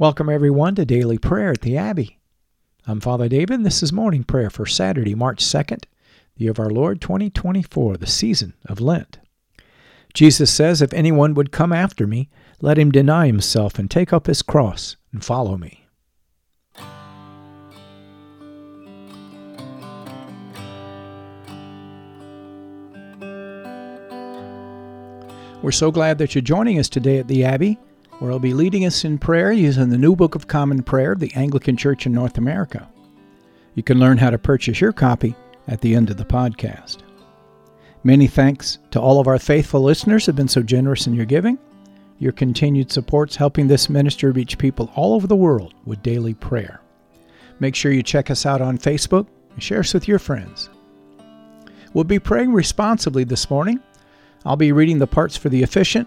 Welcome, everyone, to Daily Prayer at the Abbey. I'm Father David, and this is morning prayer for Saturday, March 2nd, the year of our Lord 2024, the season of Lent. Jesus says, If anyone would come after me, let him deny himself and take up his cross and follow me. We're so glad that you're joining us today at the Abbey where he'll be leading us in prayer using the New Book of Common Prayer of the Anglican Church in North America. You can learn how to purchase your copy at the end of the podcast. Many thanks to all of our faithful listeners who have been so generous in your giving. Your continued support's helping this ministry reach people all over the world with daily prayer. Make sure you check us out on Facebook and share us with your friends. We'll be praying responsibly this morning. I'll be reading the parts for the officiant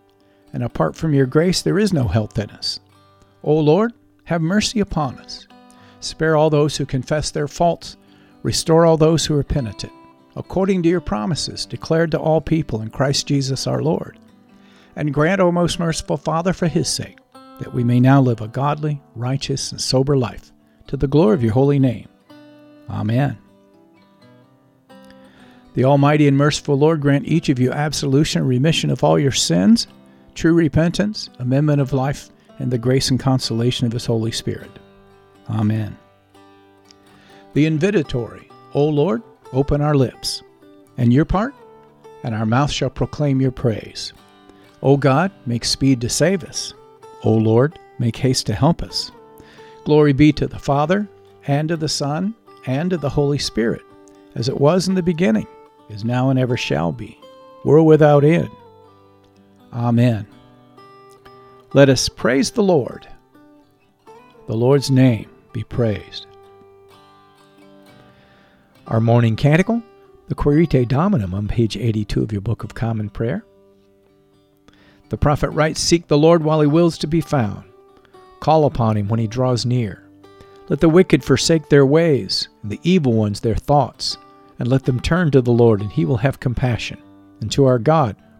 and apart from your grace there is no health in us. O Lord, have mercy upon us. Spare all those who confess their faults, restore all those who are penitent, according to your promises declared to all people in Christ Jesus our Lord. And grant, O most merciful Father, for his sake, that we may now live a godly, righteous, and sober life, to the glory of your holy name. Amen. The Almighty and merciful Lord grant each of you absolution and remission of all your sins true repentance, amendment of life, and the grace and consolation of His Holy Spirit. Amen. The invitatory, O Lord, open our lips, and your part, and our mouth shall proclaim your praise. O God, make speed to save us. O Lord, make haste to help us. Glory be to the Father, and to the Son, and to the Holy Spirit, as it was in the beginning, is now, and ever shall be, world without end. Amen. Let us praise the Lord. The Lord's name be praised. Our morning canticle, the Quaerite Dominum, on page 82 of your Book of Common Prayer. The prophet writes Seek the Lord while he wills to be found. Call upon him when he draws near. Let the wicked forsake their ways, and the evil ones their thoughts, and let them turn to the Lord, and he will have compassion, and to our God,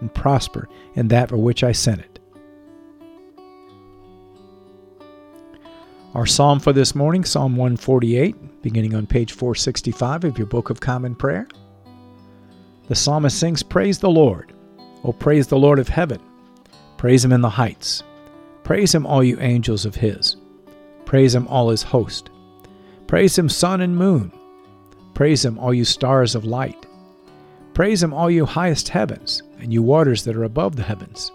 and prosper in that for which I sent it. Our psalm for this morning, Psalm 148, beginning on page 465 of your Book of Common Prayer. The psalmist sings, Praise the Lord. O praise the Lord of heaven. Praise him in the heights. Praise him, all you angels of his. Praise him, all his host. Praise him, sun and moon. Praise him, all you stars of light. Praise him, all you highest heavens, and you waters that are above the heavens.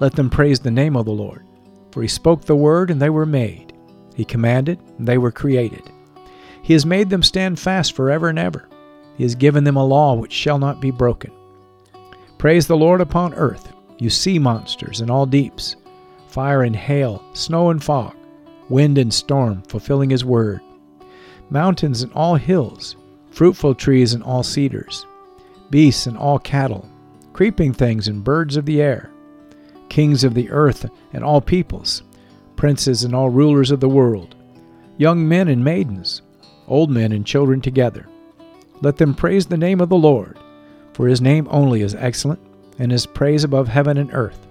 Let them praise the name of the Lord, for he spoke the word, and they were made. He commanded, and they were created. He has made them stand fast forever and ever. He has given them a law which shall not be broken. Praise the Lord upon earth, you sea monsters and all deeps, fire and hail, snow and fog, wind and storm, fulfilling his word, mountains and all hills, fruitful trees and all cedars beasts and all cattle, creeping things and birds of the air, kings of the earth and all peoples, princes and all rulers of the world, young men and maidens, old men and children together. Let them praise the name of the Lord, for his name only is excellent, and his praise above heaven and earth.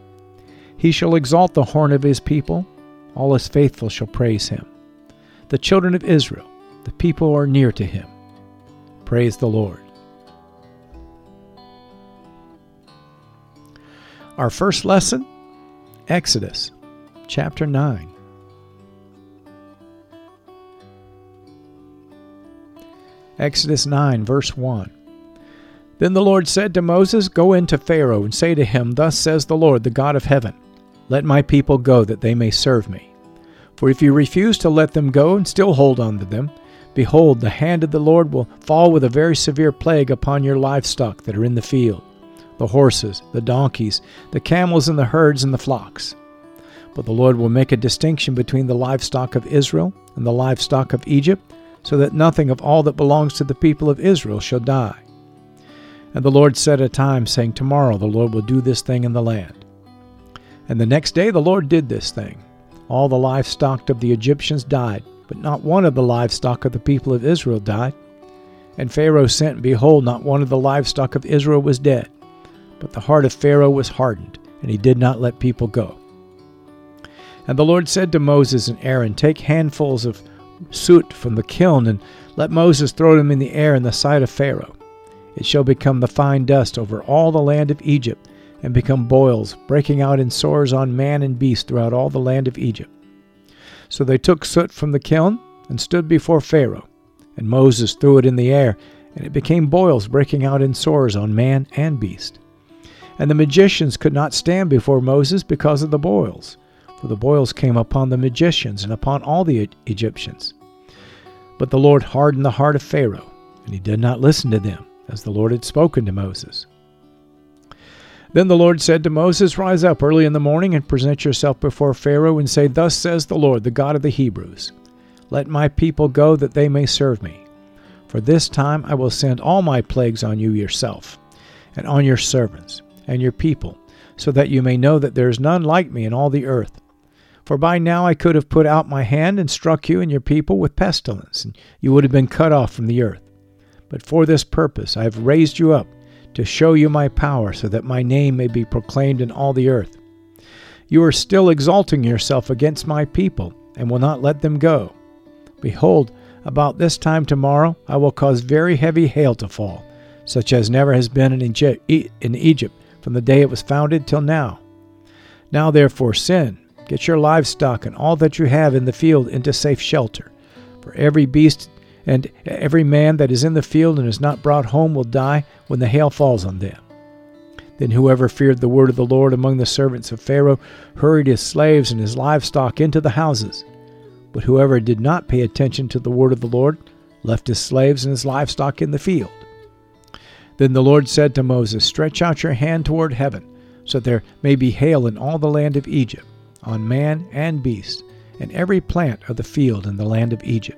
He shall exalt the horn of his people, all his faithful shall praise him. The children of Israel, the people are near to him. Praise the Lord. Our first lesson Exodus chapter 9. Exodus 9, verse 1. Then the Lord said to Moses, Go in to Pharaoh and say to him, Thus says the Lord, the God of heaven, Let my people go, that they may serve me. For if you refuse to let them go and still hold on to them, behold, the hand of the Lord will fall with a very severe plague upon your livestock that are in the field the horses, the donkeys, the camels, and the herds and the flocks. But the Lord will make a distinction between the livestock of Israel and the livestock of Egypt, so that nothing of all that belongs to the people of Israel shall die. And the Lord set a time, saying, Tomorrow the Lord will do this thing in the land. And the next day the Lord did this thing. All the livestock of the Egyptians died, but not one of the livestock of the people of Israel died. And Pharaoh sent, and behold, not one of the livestock of Israel was dead. But the heart of Pharaoh was hardened, and he did not let people go. And the Lord said to Moses and Aaron, Take handfuls of soot from the kiln, and let Moses throw them in the air in the sight of Pharaoh. It shall become the fine dust over all the land of Egypt, and become boils, breaking out in sores on man and beast throughout all the land of Egypt. So they took soot from the kiln and stood before Pharaoh. And Moses threw it in the air, and it became boils breaking out in sores on man and beast. And the magicians could not stand before Moses because of the boils, for the boils came upon the magicians and upon all the Egyptians. But the Lord hardened the heart of Pharaoh, and he did not listen to them, as the Lord had spoken to Moses. Then the Lord said to Moses, Rise up early in the morning and present yourself before Pharaoh, and say, Thus says the Lord, the God of the Hebrews Let my people go that they may serve me. For this time I will send all my plagues on you yourself, and on your servants, and your people, so that you may know that there is none like me in all the earth. For by now I could have put out my hand and struck you and your people with pestilence, and you would have been cut off from the earth. But for this purpose I have raised you up to show you my power, so that my name may be proclaimed in all the earth. You are still exalting yourself against my people, and will not let them go. Behold, about this time tomorrow I will cause very heavy hail to fall, such as never has been in Egypt from the day it was founded till now. Now therefore sin, get your livestock and all that you have in the field into safe shelter. For every beast and every man that is in the field and is not brought home will die when the hail falls on them. Then whoever feared the word of the Lord among the servants of Pharaoh hurried his slaves and his livestock into the houses. But whoever did not pay attention to the word of the Lord left his slaves and his livestock in the field. Then the Lord said to Moses, Stretch out your hand toward heaven, so there may be hail in all the land of Egypt, on man and beast, and every plant of the field in the land of Egypt.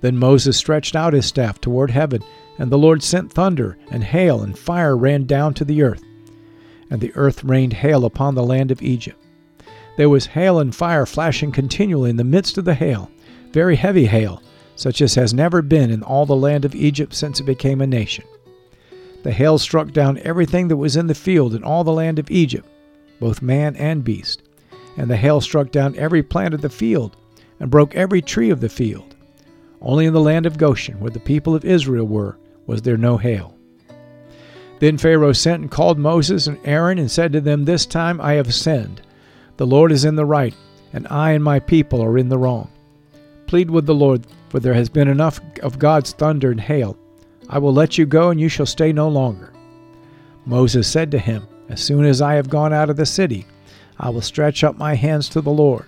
Then Moses stretched out his staff toward heaven, and the Lord sent thunder, and hail, and fire ran down to the earth. And the earth rained hail upon the land of Egypt. There was hail and fire flashing continually in the midst of the hail, very heavy hail, such as has never been in all the land of Egypt since it became a nation. The hail struck down everything that was in the field in all the land of Egypt, both man and beast. And the hail struck down every plant of the field, and broke every tree of the field. Only in the land of Goshen, where the people of Israel were, was there no hail. Then Pharaoh sent and called Moses and Aaron and said to them, This time I have sinned. The Lord is in the right, and I and my people are in the wrong. Plead with the Lord, for there has been enough of God's thunder and hail. I will let you go, and you shall stay no longer. Moses said to him, As soon as I have gone out of the city, I will stretch up my hands to the Lord.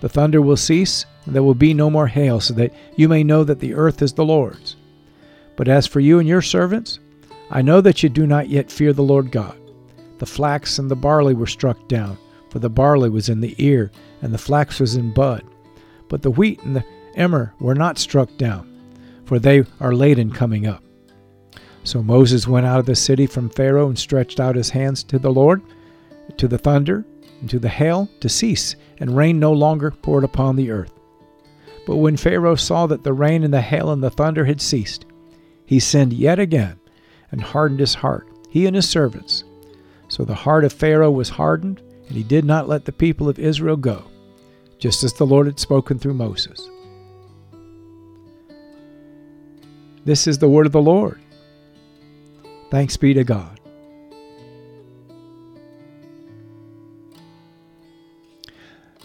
The thunder will cease, and there will be no more hail, so that you may know that the earth is the Lord's. But as for you and your servants, I know that you do not yet fear the Lord God. The flax and the barley were struck down, for the barley was in the ear, and the flax was in bud. But the wheat and the emmer were not struck down, for they are late in coming up. So Moses went out of the city from Pharaoh and stretched out his hands to the Lord, to the thunder, and to the hail to cease, and rain no longer poured upon the earth. But when Pharaoh saw that the rain and the hail and the thunder had ceased, he sinned yet again and hardened his heart, he and his servants. So the heart of Pharaoh was hardened, and he did not let the people of Israel go, just as the Lord had spoken through Moses. This is the word of the Lord. Thanks be to God.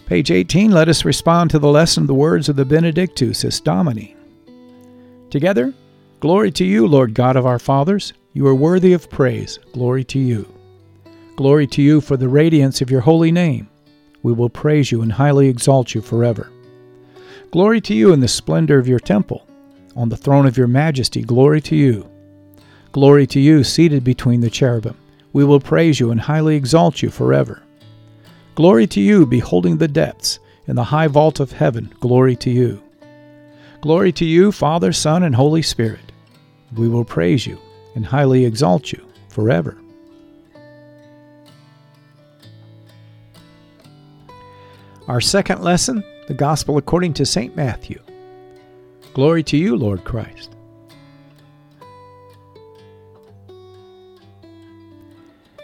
Page 18, let us respond to the lesson of the words of the Benedictus Domini. Together, Glory to you, Lord God of our fathers. You are worthy of praise. Glory to you. Glory to you for the radiance of your holy name. We will praise you and highly exalt you forever. Glory to you in the splendor of your temple. On the throne of your majesty, glory to you. Glory to you, seated between the cherubim. We will praise you and highly exalt you forever. Glory to you, beholding the depths, in the high vault of heaven, glory to you. Glory to you, Father, Son, and Holy Spirit. We will praise you and highly exalt you forever. Our second lesson, the Gospel according to St. Matthew. Glory to you, Lord Christ.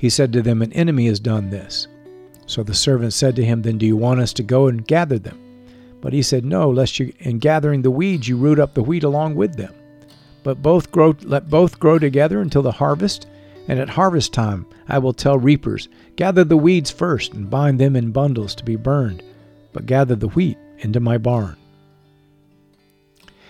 He said to them, An enemy has done this. So the servant said to him, Then do you want us to go and gather them? But he said, No, lest you, in gathering the weeds, you root up the wheat along with them. But both grow, let both grow together until the harvest. And at harvest time I will tell reapers, Gather the weeds first, and bind them in bundles to be burned, but gather the wheat into my barn.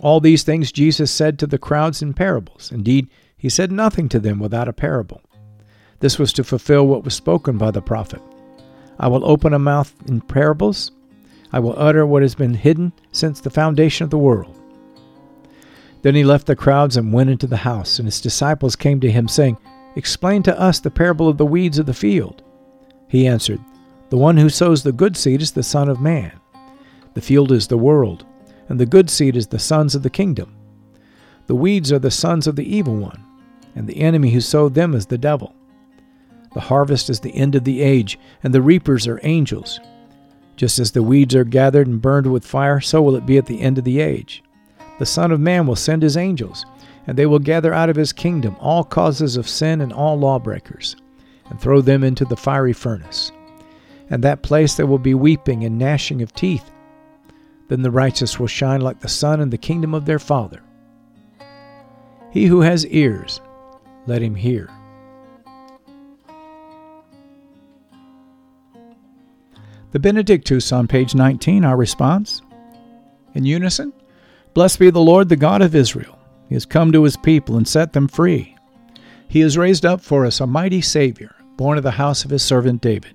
All these things Jesus said to the crowds in parables. Indeed, he said nothing to them without a parable. This was to fulfill what was spoken by the prophet. I will open a mouth in parables. I will utter what has been hidden since the foundation of the world. Then he left the crowds and went into the house, and his disciples came to him, saying, Explain to us the parable of the weeds of the field. He answered, The one who sows the good seed is the Son of Man. The field is the world, and the good seed is the sons of the kingdom. The weeds are the sons of the evil one, and the enemy who sowed them is the devil. The harvest is the end of the age, and the reapers are angels. Just as the weeds are gathered and burned with fire, so will it be at the end of the age. The Son of Man will send his angels, and they will gather out of his kingdom all causes of sin and all lawbreakers, and throw them into the fiery furnace. And that place there will be weeping and gnashing of teeth. Then the righteous will shine like the sun in the kingdom of their Father. He who has ears, let him hear. The Benedictus on page 19, our response. In unison, Blessed be the Lord, the God of Israel. He has come to his people and set them free. He has raised up for us a mighty Savior, born of the house of his servant David.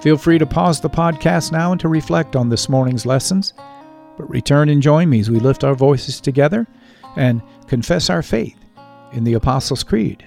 Feel free to pause the podcast now and to reflect on this morning's lessons, but return and join me as we lift our voices together and confess our faith in the Apostles' Creed.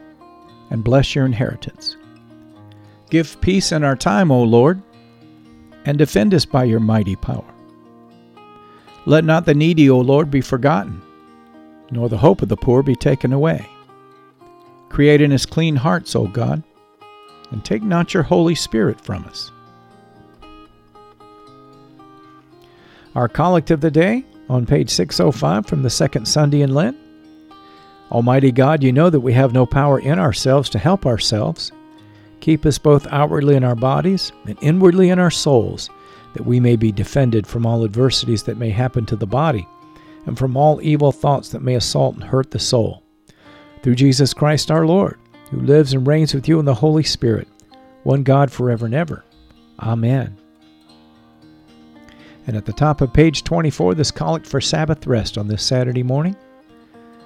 and bless your inheritance. Give peace in our time, O Lord, and defend us by your mighty power. Let not the needy, O Lord, be forgotten, nor the hope of the poor be taken away. Create in us clean hearts, O God, and take not your Holy Spirit from us. Our collect of the day on page 605 from the second Sunday in Lent. Almighty God, you know that we have no power in ourselves to help ourselves. Keep us both outwardly in our bodies and inwardly in our souls, that we may be defended from all adversities that may happen to the body, and from all evil thoughts that may assault and hurt the soul. Through Jesus Christ our Lord who lives and reigns with you in the Holy Spirit, one God forever and ever. Amen. And at the top of page 24, this collect for Sabbath rest on this Saturday morning.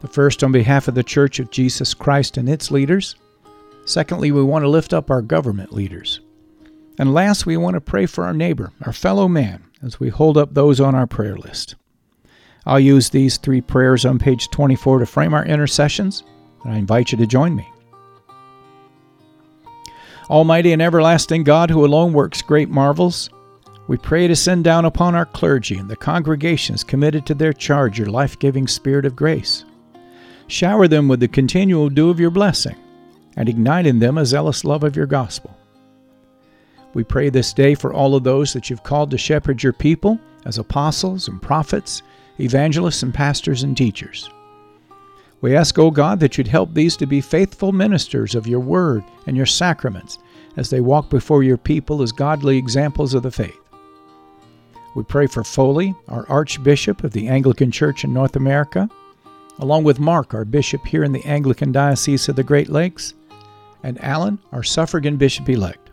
The first on behalf of the Church of Jesus Christ and its leaders. Secondly, we want to lift up our government leaders. And last, we want to pray for our neighbor, our fellow man, as we hold up those on our prayer list. I'll use these three prayers on page 24 to frame our intercessions and I invite you to join me. Almighty and everlasting God, who alone works great marvels, we pray to send down upon our clergy and the congregations committed to their charge your life giving spirit of grace. Shower them with the continual dew of your blessing, and ignite in them a zealous love of your gospel. We pray this day for all of those that you've called to shepherd your people as apostles and prophets, evangelists and pastors and teachers. We ask, O God, that you'd help these to be faithful ministers of your word and your sacraments as they walk before your people as godly examples of the faith. We pray for Foley, our Archbishop of the Anglican Church in North America, along with Mark, our Bishop here in the Anglican Diocese of the Great Lakes, and Alan, our suffragan Bishop elect.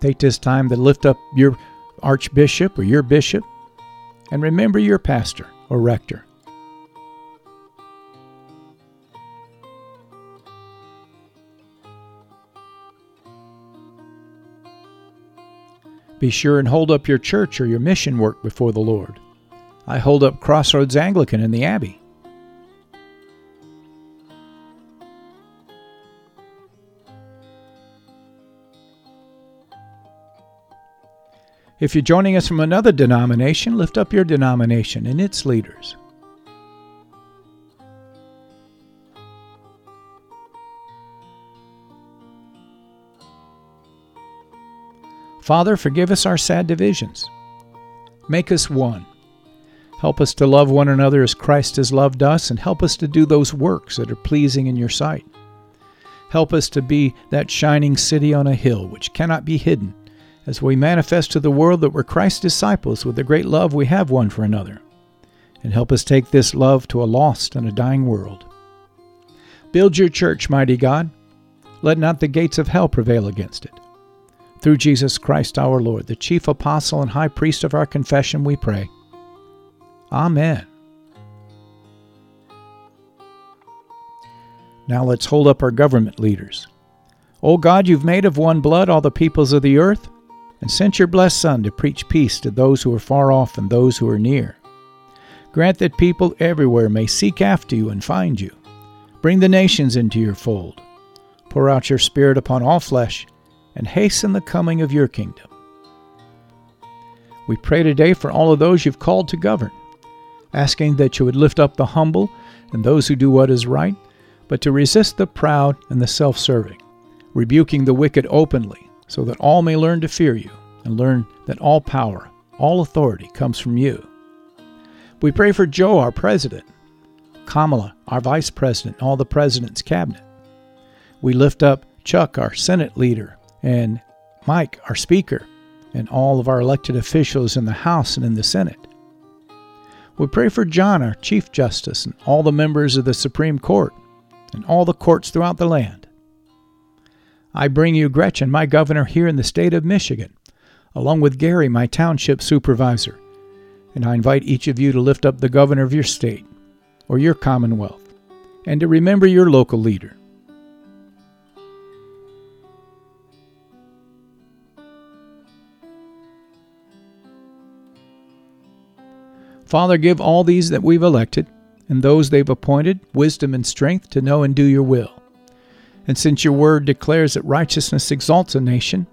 Take this time to lift up your Archbishop or your Bishop, and remember your pastor or rector. Be sure and hold up your church or your mission work before the Lord. I hold up Crossroads Anglican in the Abbey. If you're joining us from another denomination, lift up your denomination and its leaders. Father, forgive us our sad divisions. Make us one Help us to love one another as Christ has loved us, and help us to do those works that are pleasing in your sight. Help us to be that shining city on a hill which cannot be hidden, as we manifest to the world that we're Christ's disciples with the great love we have one for another. And help us take this love to a lost and a dying world. Build your church, mighty God. Let not the gates of hell prevail against it. Through Jesus Christ our Lord, the chief apostle and high priest of our confession, we pray. Amen. Now let's hold up our government leaders. O God, you've made of one blood all the peoples of the earth, and sent your blessed Son to preach peace to those who are far off and those who are near. Grant that people everywhere may seek after you and find you. Bring the nations into your fold. Pour out your Spirit upon all flesh, and hasten the coming of your kingdom. We pray today for all of those you've called to govern, asking that you would lift up the humble and those who do what is right but to resist the proud and the self serving, rebuking the wicked openly, so that all may learn to fear you and learn that all power, all authority comes from you. We pray for Joe, our president, Kamala, our vice president, and all the president's cabinet. We lift up Chuck, our Senate leader, and Mike, our speaker, and all of our elected officials in the House and in the Senate. We pray for John, our Chief Justice, and all the members of the Supreme Court, and all the courts throughout the land. I bring you Gretchen, my governor here in the state of Michigan, along with Gary, my township supervisor, and I invite each of you to lift up the governor of your state or your commonwealth and to remember your local leader. Father, give all these that we've elected and those they've appointed wisdom and strength to know and do your will. And since your word declares that righteousness exalts a nation,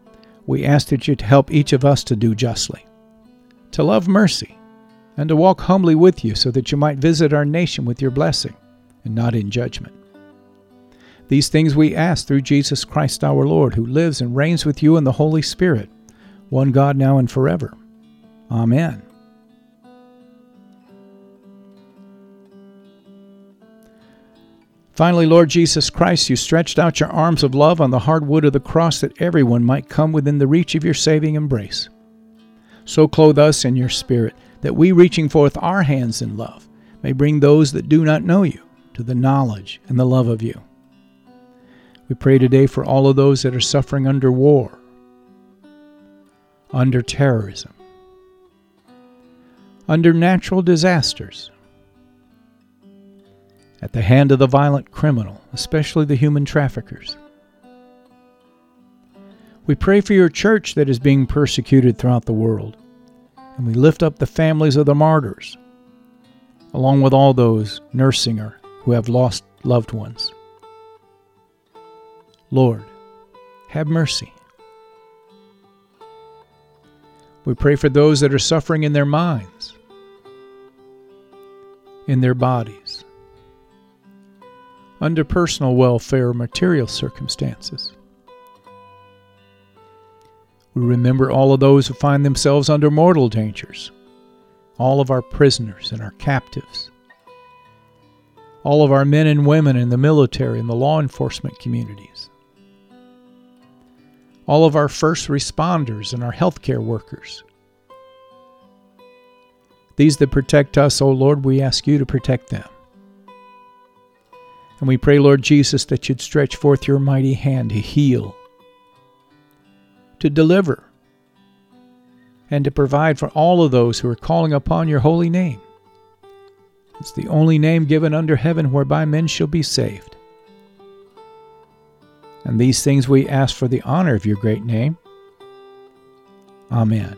we ask that you help each of us to do justly, to love mercy, and to walk humbly with you so that you might visit our nation with your blessing and not in judgment. These things we ask through Jesus Christ our Lord, who lives and reigns with you in the Holy Spirit, one God now and forever. Amen. Finally, Lord Jesus Christ, you stretched out your arms of love on the hard wood of the cross that everyone might come within the reach of your saving embrace. So clothe us in your Spirit, that we, reaching forth our hands in love, may bring those that do not know you to the knowledge and the love of you. We pray today for all of those that are suffering under war, under terrorism, under natural disasters, at the hand of the violent criminal, especially the human traffickers. We pray for your church that is being persecuted throughout the world, and we lift up the families of the martyrs, along with all those nursing her who have lost loved ones. Lord, have mercy. We pray for those that are suffering in their minds, in their bodies, under personal welfare or material circumstances. We remember all of those who find themselves under mortal dangers, all of our prisoners and our captives, all of our men and women in the military and the law enforcement communities, all of our first responders and our healthcare workers. These that protect us, O oh Lord, we ask you to protect them. And we pray, Lord Jesus, that you'd stretch forth your mighty hand to heal, to deliver, and to provide for all of those who are calling upon your holy name. It's the only name given under heaven whereby men shall be saved. And these things we ask for the honor of your great name. Amen.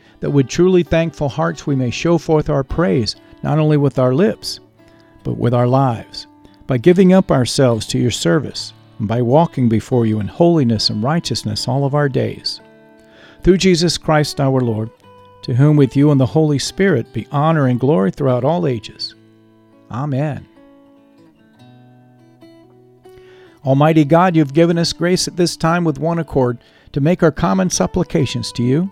that with truly thankful hearts we may show forth our praise, not only with our lips, but with our lives, by giving up ourselves to your service, and by walking before you in holiness and righteousness all of our days. Through Jesus Christ our Lord, to whom with you and the Holy Spirit be honor and glory throughout all ages. Amen. Almighty God, you have given us grace at this time with one accord to make our common supplications to you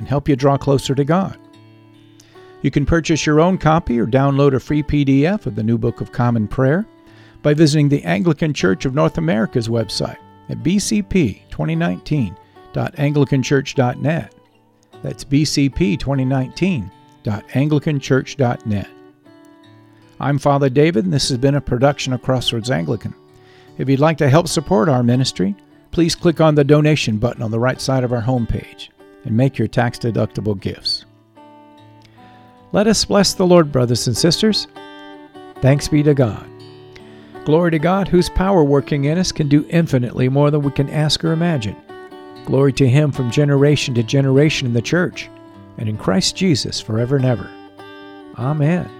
and help you draw closer to God. You can purchase your own copy or download a free PDF of the New Book of Common Prayer by visiting the Anglican Church of North America's website at bcp2019.anglicanchurch.net. That's bcp2019.anglicanchurch.net. I'm Father David, and this has been a production of Crossroads Anglican. If you'd like to help support our ministry, please click on the donation button on the right side of our homepage and make your tax deductible gifts. Let us bless the Lord, brothers and sisters. Thanks be to God. Glory to God, whose power working in us can do infinitely more than we can ask or imagine. Glory to Him from generation to generation in the church, and in Christ Jesus forever and ever. Amen.